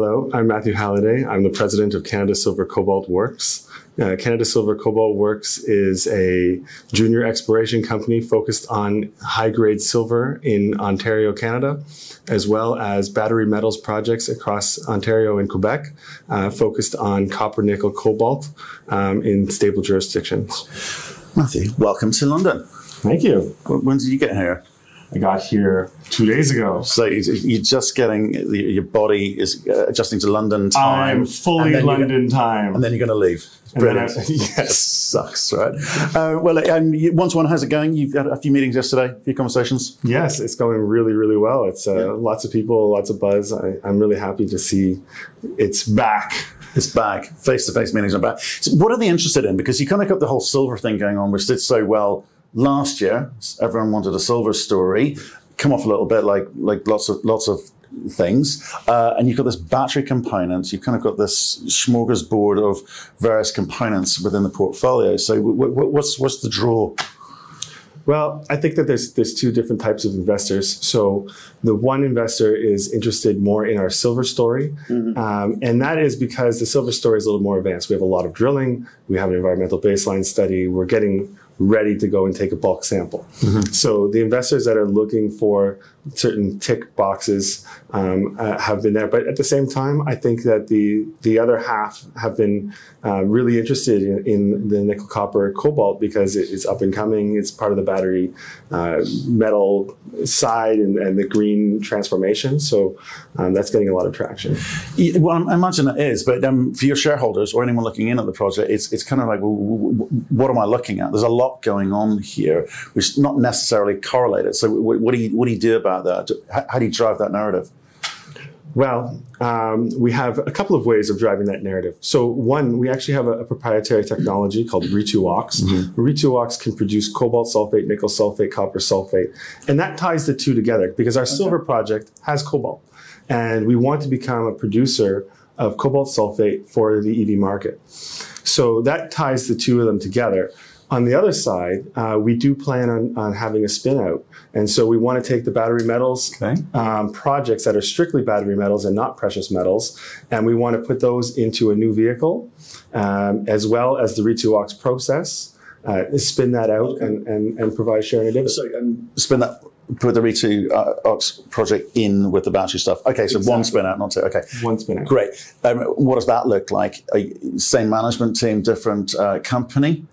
Hello, I'm Matthew Halliday. I'm the president of Canada Silver Cobalt Works. Uh, Canada Silver Cobalt Works is a junior exploration company focused on high grade silver in Ontario, Canada, as well as battery metals projects across Ontario and Quebec, uh, focused on copper, nickel, cobalt um, in stable jurisdictions. Matthew, welcome to London. Thank you. When did you get here? I got here two days ago. So you're just getting your body is adjusting to London time. I'm fully London time, and then you're going to leave. Brilliant. I, yes, sucks, right? Uh, well, and one to one, how's it going? You've had a few meetings yesterday, a few conversations. Yes, it's going really, really well. It's uh, yeah. lots of people, lots of buzz. I, I'm really happy to see it's back. It's back. Face to face meetings are back. So what are they interested in? Because you kind of got the whole silver thing going on, which did so well last year, everyone wanted a silver story. Come off a little bit, like like lots of lots of things, uh, and you've got this battery components. You've kind of got this smorgasbord of various components within the portfolio. So, w- w- what's what's the draw? Well, I think that there's there's two different types of investors. So the one investor is interested more in our silver story, mm-hmm. um, and that is because the silver story is a little more advanced. We have a lot of drilling. We have an environmental baseline study. We're getting ready to go and take a bulk sample. Mm-hmm. So the investors that are looking for certain tick boxes um, uh, have been there, but at the same time, I think that the the other half have been uh, really interested in, in, the nickel, copper, cobalt because it, it's up and coming. It's part of the battery uh, metal side and, and, the green transformation. So um, that's getting a lot of traction. Yeah, well, I imagine it is, but um, for your shareholders or anyone looking in at the project, it's it's kind of like, well, what am I looking at? There's a lot going on here, which not necessarily correlated. So, what, what do you what do you do about that? How, do you drive that narrative? Well, um, we have a couple of ways of driving that narrative. So, one, we actually have a, a proprietary technology called Re2Ox. Mm-hmm. Re2Ox can produce cobalt sulfate, nickel sulfate, copper sulfate, and that ties the two together because our okay. silver project has cobalt, and we want to become a producer of cobalt sulfate for the EV market. So that ties the two of them together. On the other side, uh, we do plan on, on having a spin out. And so we want to take the battery metals okay. um, projects that are strictly battery metals and not precious metals, and we want to put those into a new vehicle, um, as well as the Re2Ox process, uh, spin that out okay. and, and, and provide sharing a dividend. So, um, spin that put the Re2Ox project in with the battery stuff. Okay, so exactly. one spin out, not two. Okay, one spin out. Great. Um, what does that look like? same management team, different uh, company?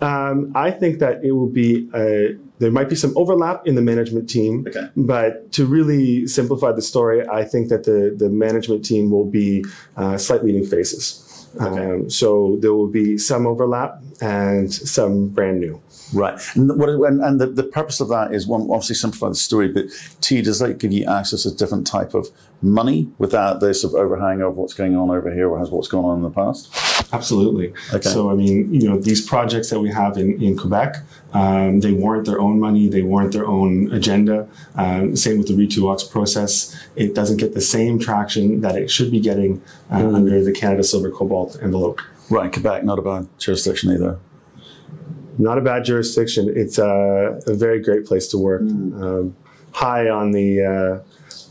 Um, I think that it will be a, there might be some overlap in the management team, okay. but to really simplify the story, I think that the the management team will be uh, slightly new faces. Okay. Um, so there will be some overlap and some brand new. Right. And, what, and, and the, the purpose of that is one, obviously simplify the story, but T, does that give you access to different type of money without this sort of overhang of what's going on over here or has what's gone on in the past? Absolutely. Okay. So, I mean, you know, these projects that we have in, in Quebec, um, they warrant their own money, they warrant their own agenda. Um, same with the Re2Ox process. It doesn't get the same traction that it should be getting uh, mm. under the Canada Silver Cobalt envelope. Right, Quebec, not a bad jurisdiction either. Not a bad jurisdiction. It's a, a very great place to work. Mm. Um, high on the uh,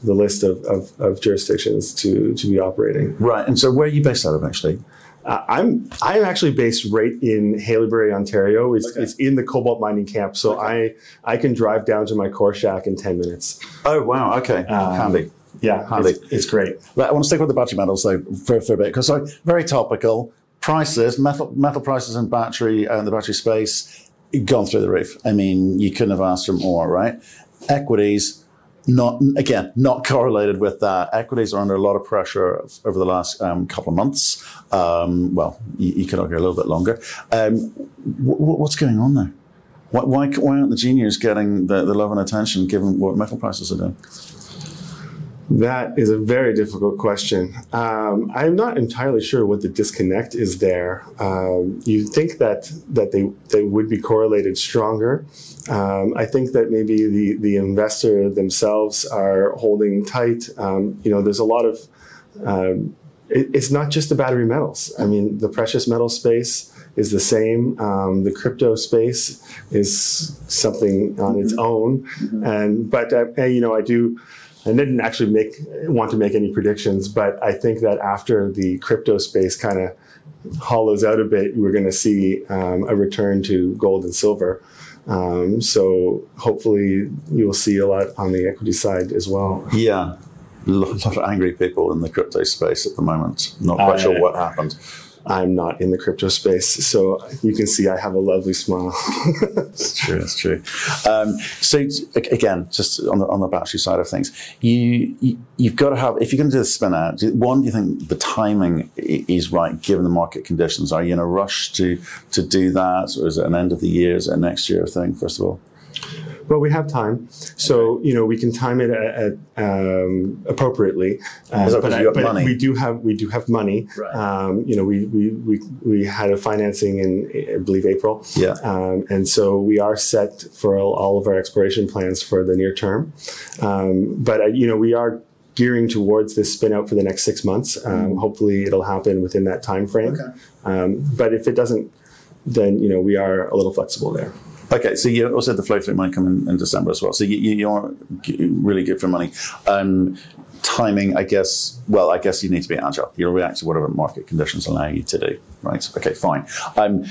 the list of, of, of, jurisdictions to, to be operating. Right. And so where are you based out of actually? Uh, I'm I'm actually based right in Haileybury, Ontario. It's, okay. it's in the cobalt mining camp, so okay. I I can drive down to my core shack in ten minutes. Oh wow! Okay, um, handy. Yeah, handy. It's, it's great. I want to stick with the battery metals though for, for a bit because so very topical. Prices, metal metal prices and battery and uh, the battery space gone through the roof. I mean, you couldn't have asked for more, right? Equities not again not correlated with that. Equities are under a lot of pressure over the last um, couple of months. Um, well, you, you, could argue a little bit longer. Um, w- what's going on there? Why, why, why, aren't the juniors getting the, the love and attention given what metal prices are doing? That is a very difficult question. Um, I'm not entirely sure what the disconnect is there. Um, you think that that they they would be correlated stronger. Um, I think that maybe the the investor themselves are holding tight. Um, you know, there's a lot of um, it, it's not just the battery metals. I mean, the precious metal space is the same. Um, the crypto space is something on its own, mm-hmm. and but uh, you know, I do I didn't actually make want to make any predictions, but I think that after the crypto space kind of hollows out a bit, we're going to see um, a return to gold and silver. Um, so hopefully you will see a lot on the equity side as well. Yeah, a lot of angry people in the crypto space at the moment. Not quite Uh, sure what happened. I'm not in the crypto space, so you can see I have a lovely smile. It's true. It's true. Um, so again, just on the on the battery side of things, you, you you've got to have if you're going to do the spin out. One, do you think the timing is right given the market conditions? Are you in a rush to to do that, or is it an end of the year? Is it a next year thing? First of all, Well, we have time, so you know we can time it at, at, um, appropriately. Uh, but I- but we do have we do have money. Right. Um, you know, we, we we we had a financing in I believe April. Yeah. Um, and so we are set for all, of our exploration plans for the near term. Um, but uh, you know, we are gearing towards this spin out for the next six months. Um, Hopefully, it'll happen within that time frame. Okay. Um, but if it doesn't, then you know we are a little flexible there. Okay, so you also had the flow through money come in, in December as well. So you, you, you're really good for money. Um, timing, I guess. Well, I guess you need to be agile. You'll react to whatever market conditions allow you to do. Right. Okay. Fine. Um,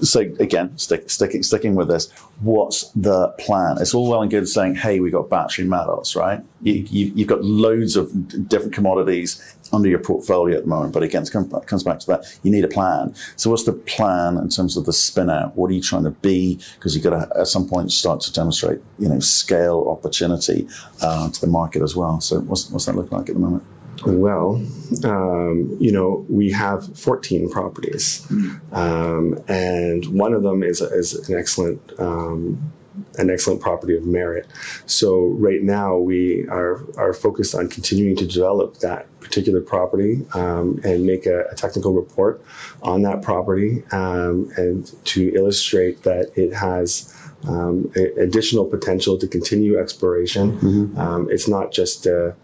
so again, stick, sticking sticking with this. What's the plan? It's all well and good saying, "Hey, we got battery metals." Right. You, you, you've got loads of different commodities under your portfolio at the moment. But again, it comes back- comes back to that. You need a plan. So what's the plan in terms of the spin out? What are you trying to be? Because you've got to at some point start to demonstrate, you know, scale opportunity uh, to the market as well. So what's, what's that look like at the moment? Well, um, you know, we have 14 properties, um, and one of them is, is an excellent um, an excellent property of merit. So right now we are are focused on continuing to develop that particular property um, and make a, a technical report on that property um, and to illustrate that it has. Um, a- additional potential to continue exploration. Um, it's not just a,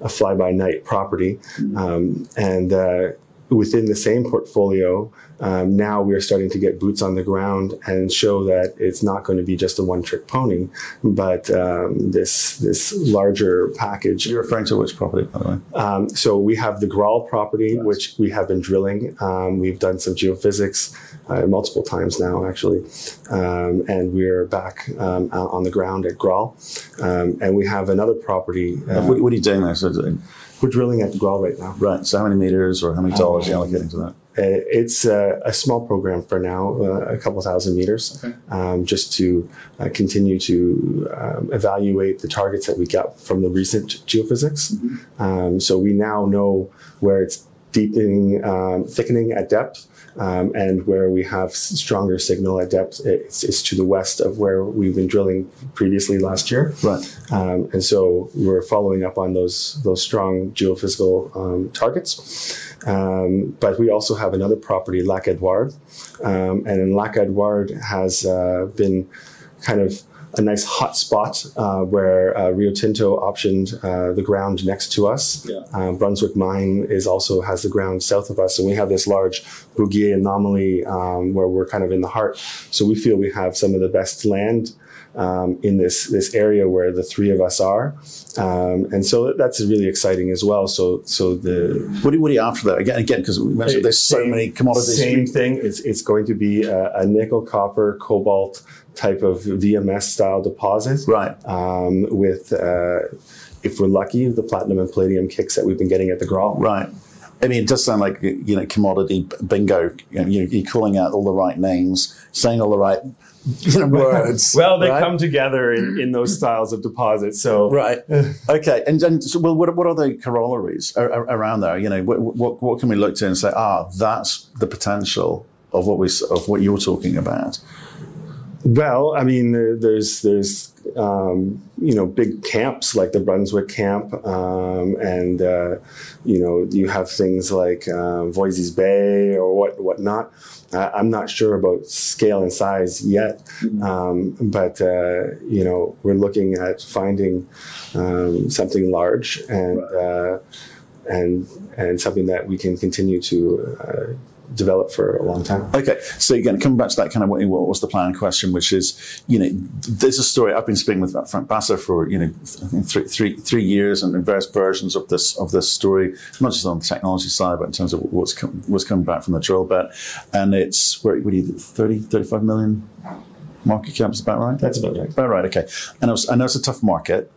a fly by night property. Um, and uh, within the same portfolio, um, now we're starting to get boots on the ground and show that it's not going to be just a one trick pony, but um, this this larger package. You're referring to which property, by the way? Um, so we have the Graal property, which we have been drilling. Um, we've done some geophysics uh, multiple times now, actually, um, and we're back um, out on the ground at Graal. Um, and we have another property. Uh, what, what are you doing there? So, we're drilling at Graal right now. right. So how many meters or how many dollars are you allocating to that? Uh, It's a, a small program for now, uh, a couple thousand meters, um, just to uh, continue to um, evaluate the targets that we got from the recent geophysics. Um, so we now know where it's deepening, um, thickening at depth. Um, and where we have stronger signal at depth, it's, it's to the west of where we've been drilling previously last year. Right. Um, and so we're following up on those those strong geophysical um, targets. Um, but we also have another property, Lac Edouard, um, and in Lac Edouard has uh, been kind of a nice hot spot uh, where uh, Rio Tinto optioned uh, the ground next to us. Yeah. Um, Brunswick Mine is also has the ground south of us, and we have this large Bouguer anomaly um, where we're kind of in the heart. So we feel we have some of the best land um, in this this area where the three of us are, um, and so that's really exciting as well. So so the What are, you- what are you after that? Again, again, because we mentioned there's so many commodities. Same thing. It's it's going to be a, a nickel, copper, cobalt type of VMS style deposit. Right. Um, with uh, if we're lucky, the platinum and palladium kicks that we've been getting at the Graal. Right. I mean, it does sound like you know commodity bingo. You know, you- you're calling out all the right names, saying all the right you know, words. Well, they right? come together in, in those styles of deposits. So Right. Okay. And, and so, well, what, what are the corollaries around there? You know, what, what, what can we look to and say, ah, that's the potential of what we of what you're talking about? Well, I mean, there- there's there's um, you know big camps like the Brunswick camp, um, and uh, you know you have things like uh, Voisey's Bay or what whatnot. Uh, I'm not sure about scale and size yet, um, but uh, you know we're looking at finding um, something large and uh, and and something that we can continue to uh, developed for a long time. Okay, so again, coming back to that kind of what, what was the plan question, which is, you know, there's a story. I've been speaking with Frank Basa for you know three, three, three years and various versions of this of this story, not just on the technology side, but in terms of what's com- what's coming back from the drill bit, and it's where what do you 30, 35 million market cap is about right? That's about right. About right. Okay, and was, I know it's a tough market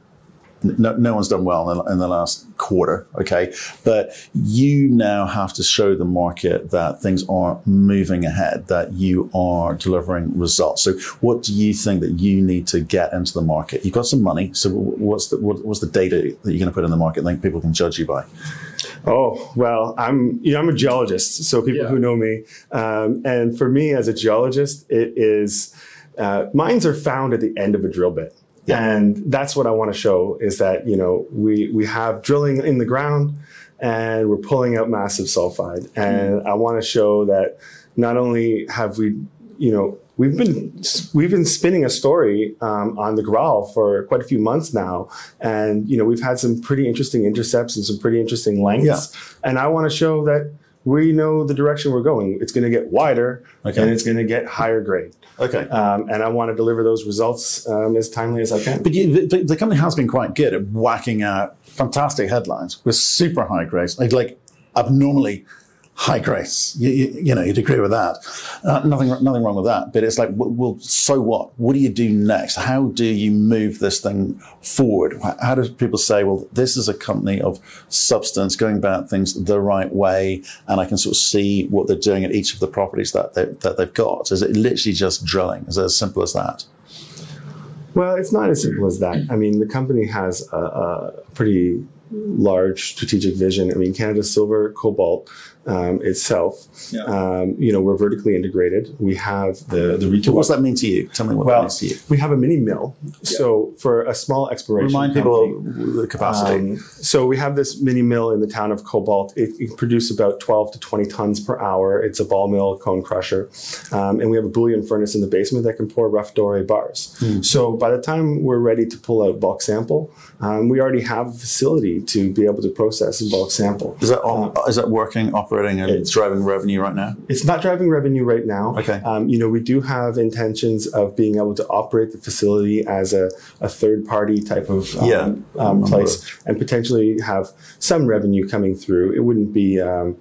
no, no one's done well in the, in the, last quarter, okay? But you now have to show the market that things are moving ahead, that you are delivering results. So, what do you think that you need to get into the market? You've got some money, so what's the what, what's the data that you're going to put in the market that people can judge you by? Oh well, I'm you know I'm a geologist, so people yeah. who know me, um, and for me as a geologist, it is uh, mines are found at the end of a drill bit. Yeah. And that's what I want to show is that, you know, we, we have drilling in the ground and we're pulling out massive sulfide. And mm. I want to show that not only have we, you know, we've been we've been spinning a story um, on the Graal for quite a few months now, and you know we've had some pretty interesting intercepts and some pretty interesting lengths. Yeah. And I want to show that we know the direction we're going. It's going to get wider okay. and it's going to get higher grade. Okay. Um, and I want to deliver those results um, as timely as I can. But you, the, the, company has been quite good at whacking out fantastic headlines with super high grades, like, like abnormally high grace. You, you, you, know, you'd agree with that. Uh, nothing, nothing wrong with that. But it's like, well, so what? What do you do next? How do you move this thing forward? How do people say, well, this is a company of substance going about things the right way, and I can sort of see what they're doing at each of the properties that they, that they've got? Is it literally just drilling? Is it as simple as that? Well, it's not as simple as that. I mean, the company has a, a pretty large strategic vision. I mean, Canada Silver, Cobalt um, itself. Yeah. Um, you know, we're vertically integrated. We have the the retail. What does that mean to you? Tell me what well, that means to you. We have a mini mill. Yeah. So for a small exploration, remind company, people the capacity. Um, so we have this mini mill in the town of Cobalt. It, it produces about twelve to twenty tons per hour. It's a ball mill, cone crusher, um, and we have a bullion furnace in the basement that can pour rough doré bars. Hmm. So by the time we're ready to pull out bulk sample, um, we already have a facility to be able to process a bulk sample. Is that all, uh, is that working? operating and it's driving revenue right now? It's not driving revenue right now. Okay. Um, you know, we do have intentions of being able to operate the facility as a, a third party type of um, yeah, um, place and potentially have some revenue coming through. It wouldn't be um,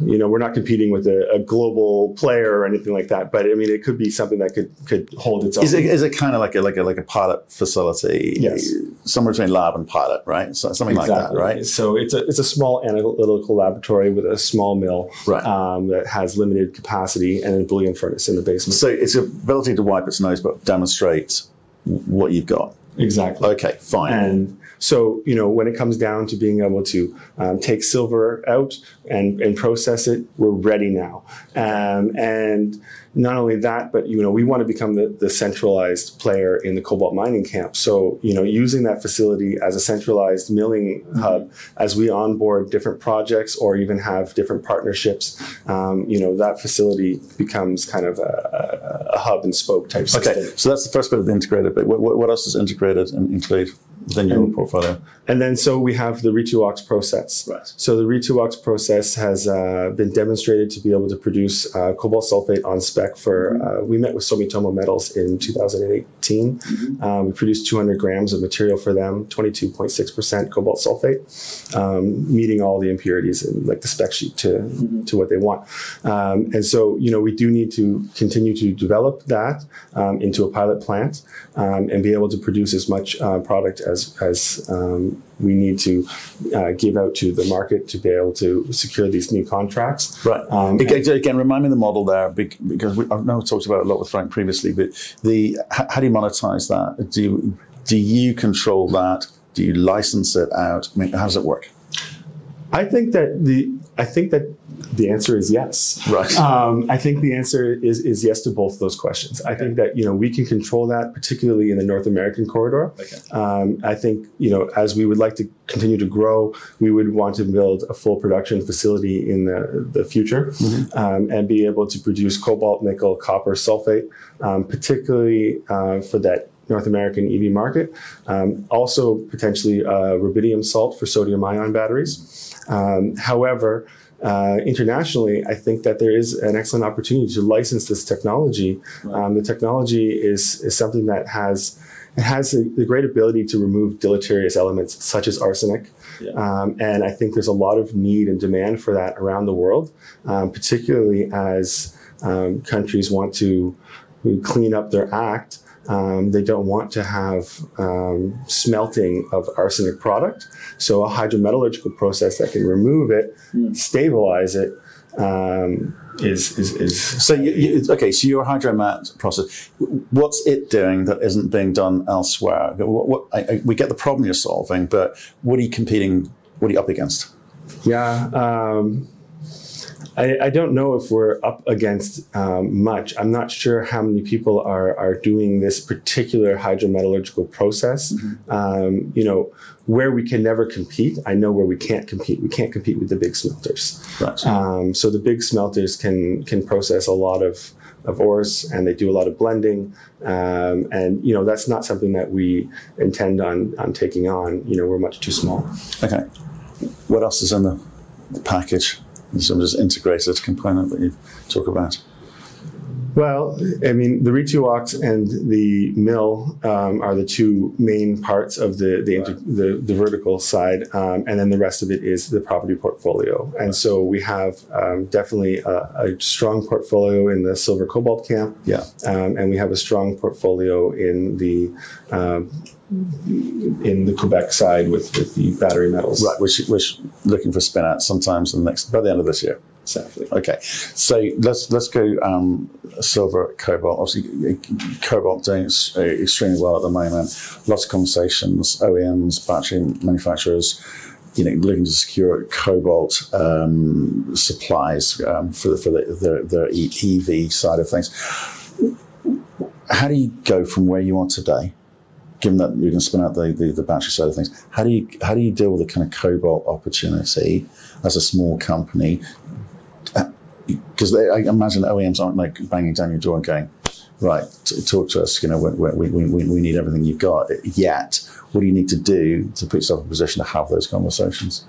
you know, we're not competing with a, a, global player or anything like that. But I mean, it could be something that could could hold its own. Is it, is it kind of like a like a like a pilot facility? Yes, somewhere between lab and pilot, right? So, something exactly. like that, right? So it's a it's a small analytical laboratory with a small mill, right. um, that has limited capacity and a bullion furnace in the basement. So it's a ability to wipe its nose, but demonstrate what you've got. Exactly. Okay, fine. And so, you know, when it comes down to being able to um, take silver out and, and process it, we're ready now. Um, and not only that, but you know, we want to become the, the centralized player in the cobalt mining camp. So, you know, using that facility as a centralized milling mm-hmm. hub as we onboard different projects or even have different partnerships, um, you know, that facility becomes kind of a, a hub and spoke type system. Okay, so that's the first bit of the integrated bit. What, what else is integrated and include? Within your and, portfolio. And then so we have the Re2Ox process. Right. So the Re2Ox process has uh, been demonstrated to be able to produce uh, cobalt sulfate on spec for, mm-hmm. uh, we met with Sumitomo Metals in 2018. Mm-hmm. Um, we produced 200 grams of material for them, 22.6% cobalt sulfate, um, meeting all the impurities and like the spec sheet to, mm-hmm. to what they want. Um, and so, you know, we do need to continue to develop that um, into a pilot plant um, and be able to produce as much uh, product as as as um, we need to uh, give out to the market to be able to secure these new contracts. Right. Um, again, again, remind me the model there because we, I've now talked about it a lot with Frank previously. But the how do you monetize that? Do you, do you control that? Do you license it out? I mean, how does it work? I think that the I think that the answer is yes. Right. Um, I think the answer is is yes to both those questions. Okay. I think that you know we can control that, particularly in the North American corridor. Okay. Um, I think you know as we would like to continue to grow, we would want to build a full production facility in the the future mm-hmm. um, and be able to produce cobalt, nickel, copper, sulfate, um, particularly uh, for that North American EV market. Um, also, potentially uh, rubidium salt for sodium ion batteries. Um, however, uh, internationally, I think that there is an excellent opportunity to license this technology. Um, the technology is is something that has it has the, the great ability to remove deleterious elements such as arsenic. Yeah. Um, and I think there's a lot of need and demand for that around the world, um, particularly as um, countries want to clean up their act. Um, they don't want to have um, smelting of arsenic product. So a hydrometallurgical process that can remove it, stabilize it, um, is, is, is So you, you, okay, so your hydromat process, what's it doing that isn't being done elsewhere? What, what, I, I, we get the problem you're solving, but what are you competing? What are you up against? Yeah, um, I, I, don't know if we're up against um, much. I'm not sure how many people are are doing this particular hydrometallurgical process. Mm-hmm. Um, you know, where we can never compete. I know where we can't compete. We can't compete with the big smelters. Right. Um, so the big smelters can can process a lot of of ores and they do a lot of blending. Um, and you know that's not something that we intend on on taking on. You know, we're much too small. Okay. What else is in the, the package? Some just integrated component that you talk about? Well, I mean, the Re2Ox and the mill um, are the two main parts of the the, right. the, the, vertical side, um, and then the rest of it is the property portfolio. And so we have um, definitely a, a, strong portfolio in the silver cobalt camp, yeah, um, and we have a strong portfolio in the um, in the Quebec side with, with the battery metals. Right, which we're looking for spin out sometimes in the next by the end of this year. Exactly. Okay, so let's let's go um, silver, cobalt. Obviously, cobalt doing extremely well at the moment. Lots of conversations. OEMs, battery manufacturers, you know, looking to secure cobalt um, supplies um, for the, for the, the, the EV side of things. How do you go from where you are today given that you're going to spin out the, the, the, battery side of things, how do you how do you deal with the kind of cobalt opportunity as a small company? Because I imagine OEMs aren't like banging down your door and going, right, t- talk to us. You know, we, we, we, we need everything you've got. Yet, what do you need to do to put yourself in a position to have those conversations?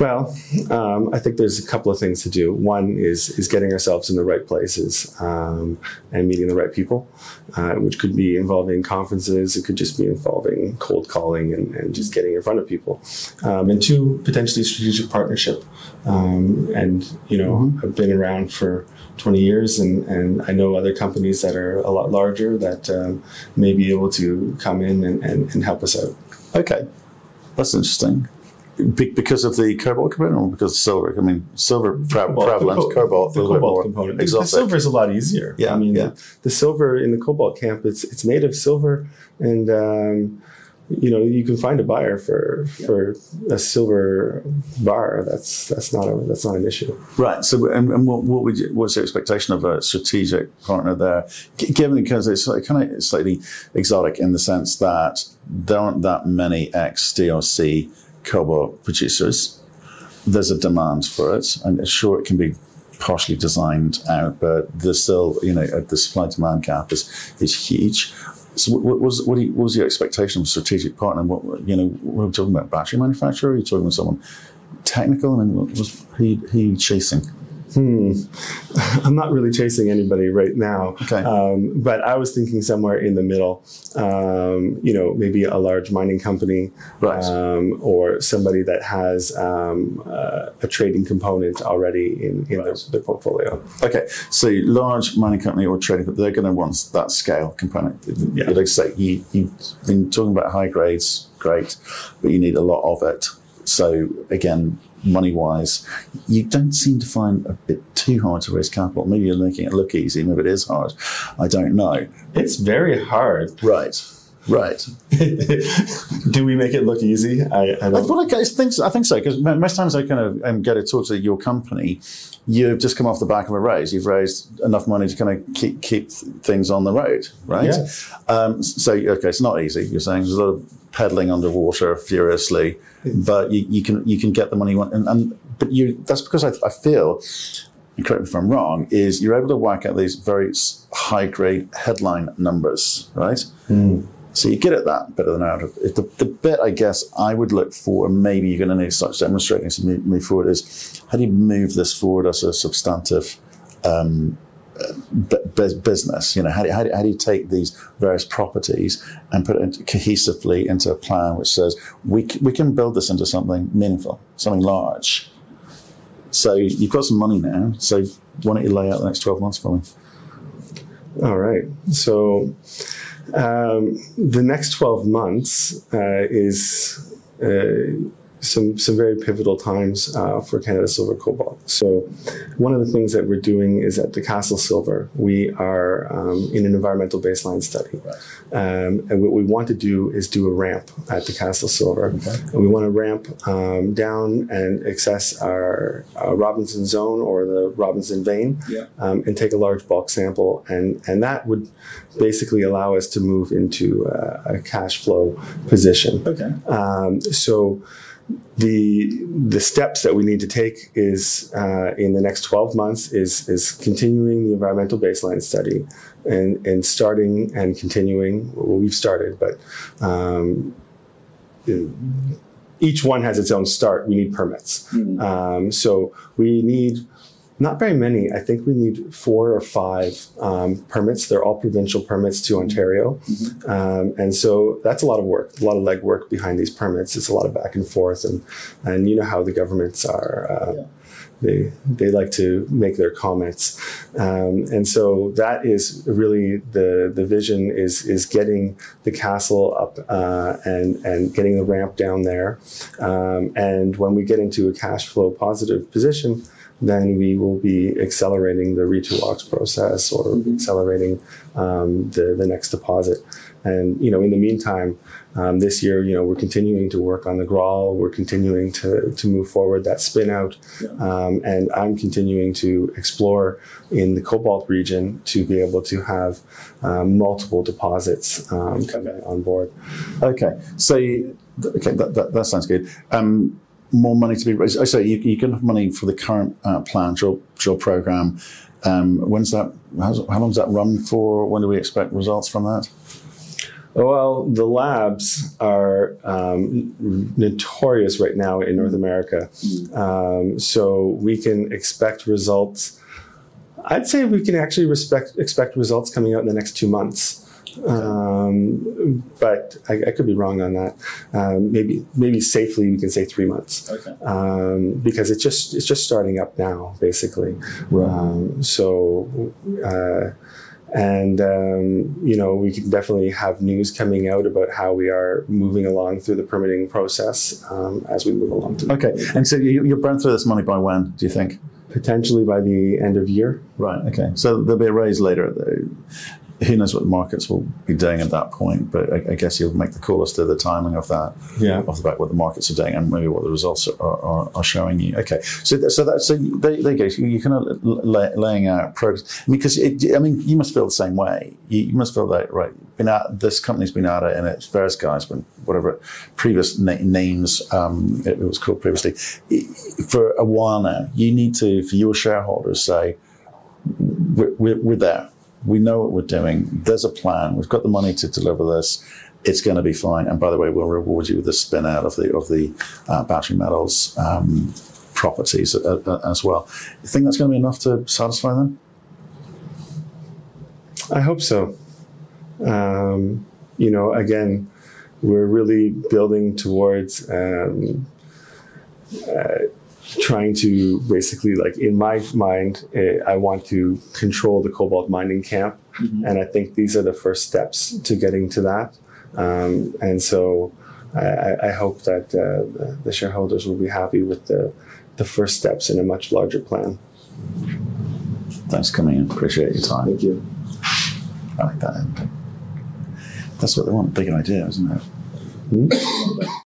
Well, um, I think there's a couple of things to do. One is is getting ourselves in the right places um, and meeting the right people, uh, which could be involving conferences. It could just be involving cold calling and, and just getting in front of people. Um, and two, potentially strategic partnership. Um, and you know, mm-hmm. I've been around for 20 years, and, and I know other companies that are a lot larger that um, may be able to come in and, and, and help us out. Okay, that's interesting because of the cobalt component or because of silver? I mean, silver cobalt, prevalent, co- cobalt, the cobalt component. Exotic. The silver is a lot easier. Yeah, I mean, yeah. The, the, silver in the cobalt camp, it's it's made of silver, and um, you know you can find a buyer for yeah. for a silver bar. That's that's not a that's not an issue. Right. So, and, and what, what would you, what's your expectation of a strategic partner there? Given because it's kind of slightly exotic in the sense that there aren't that many ex DRC cobalt producers. There's a demand for it, and sure, it can be partially designed out, but there's still, you know, uh, the supply demand gap is is huge. So, what was what, what was your expectation of a strategic partner? What you know, we are we talking about battery manufacturer? Are you talking about someone technical? I mean, what was who, who you chasing? Hmm. I'm not really chasing anybody right now. Okay. Um, but I was thinking somewhere in the middle. Um, you know, maybe a large mining company, right. um, or somebody that has um, uh, a trading component already in, in right. their, their, portfolio. Okay. So large mining company or trading, but they're going to want that scale component. Yeah. Like I say, you, you've been talking about high grades, great, but you need a lot of it. So again, money wise, you don't seem to find a bit too hard to raise capital. Maybe you're making it look easy, maybe it is hard. I don't know. It's very hard. Right. Right. Do we make it look easy? I, I, well, I think so, I think so because most times I kind of um, get to talk to your company. You've just come off the back of a raise. You've raised enough money to kind of keep keep things on the road, right? Yeah. Um, so okay, it's not easy. You're saying there's a lot of pedaling underwater furiously, but you, you can you can get the money. And, and but you that's because I, I feel correct me if I'm wrong, is you're able to work out these very high grade headline numbers, right? Mm. So you get at that bit of the narrative. The, the bit I guess I would look for, and maybe you're going to need start demonstrating to move, move forward, is how do you move this forward as a substantive um, bu- business? You know, how do, how, do, how do you take these various properties and put it cohesively into a plan which says we, c- we can build this into something meaningful, something large. So you've got some money now. So why don't you lay out the next 12 months for me? All right. So um, the next 12 months uh, is uh, some some very pivotal times uh, for Canada Silver Cobalt. So, one of the things that we're doing is at the Castle Silver, we are um, in an environmental baseline study, um, and what we want to do is do a ramp at the Castle Silver, Okay. and we want to ramp um, down and access our, uh Robinson Zone or the Robinson Vein, Yeah. um, and take a large bulk sample, and and that would basically allow us to move into uh, a cash flow position. Okay. Um, so the the steps that we need to take is uh, in the next 12 months is is continuing the environmental baseline study and and starting and continuing well we've started but um, each one has its own start. We need permits. Um, so we need not very many. I think we need four or five um, permits. They're all provincial permits to Ontario. Um, and so that's a lot of work, a lot of legwork behind these permits. It's a lot of back and forth. And, and you know how the governments are. Uh, Yeah. They, they like to make their comments. Um, and so that is really the, the vision is, is getting the castle up uh, and, and getting the ramp down there. Um, and when we get into a cash flow positive position, then we will be accelerating the re2ox process or accelerating um, the, the next deposit. And, you know, in the meantime, um, this year, you know, we're continuing to work on the Graal. We're continuing to, to move forward that spin out. Um, and I'm continuing to explore in the cobalt region to be able to have um, multiple deposits um, coming on board. Okay, so you- okay, that, that, that sounds good. Um, more money to be raised. I say you, you can have money for the current uh, plan, drill, drill program. Um, when's that? How's, how long does that run for? When do we expect results from that? Well, the labs are um, notorious right now in North America. Um, so we can expect results. I'd say we can actually respect, expect results coming out in the next two months. Um, but I, I could be wrong on that. Um, maybe, maybe safely we can say three months Okay. um, because it's just it's just starting up now, basically. Um, so, uh, and um, you know, we can definitely have news coming out about how we are moving along through the permitting process um, as we move along. Okay, and so you, you'll burn through this money by when? Do you think? potentially by the end of year. Right. Okay. So there'll be a raise later. Who knows what the markets will be doing at that point? But I, I guess you'll make the call as to the timing of that. Yeah. off the back what the markets are doing and maybe what the results are, are, are showing you. Okay, so th- so that so there, there you go. So you're kind of lay, laying out progress because it, I mean you must feel the same way. You, you must feel that right. Been at this company's been at it and it's various guys been whatever previous na- names um, it, it was called previously for a while now. You need to for your shareholders say we're, we're, we're there. We know what we're doing. There's a plan. We've got the money to deliver this. It's going to be fine. And by the way, we'll reward you with the spin out of the of the uh, battery metals um, properties uh, uh, as well. You think that's going to be enough to satisfy them? I hope so. Um, you know, again, we're really building towards um, uh, trying to basically, like, in my mind, uh, I want to control the cobalt mining camp. And I think these are the first steps to getting to that. Um, and so I, I- hope that uh, the- shareholders will be happy with the, the first steps in a much larger plan. Thanks for coming in. Appreciate your time. Thank you. I like that. That's what they want. Big idea, isn't it?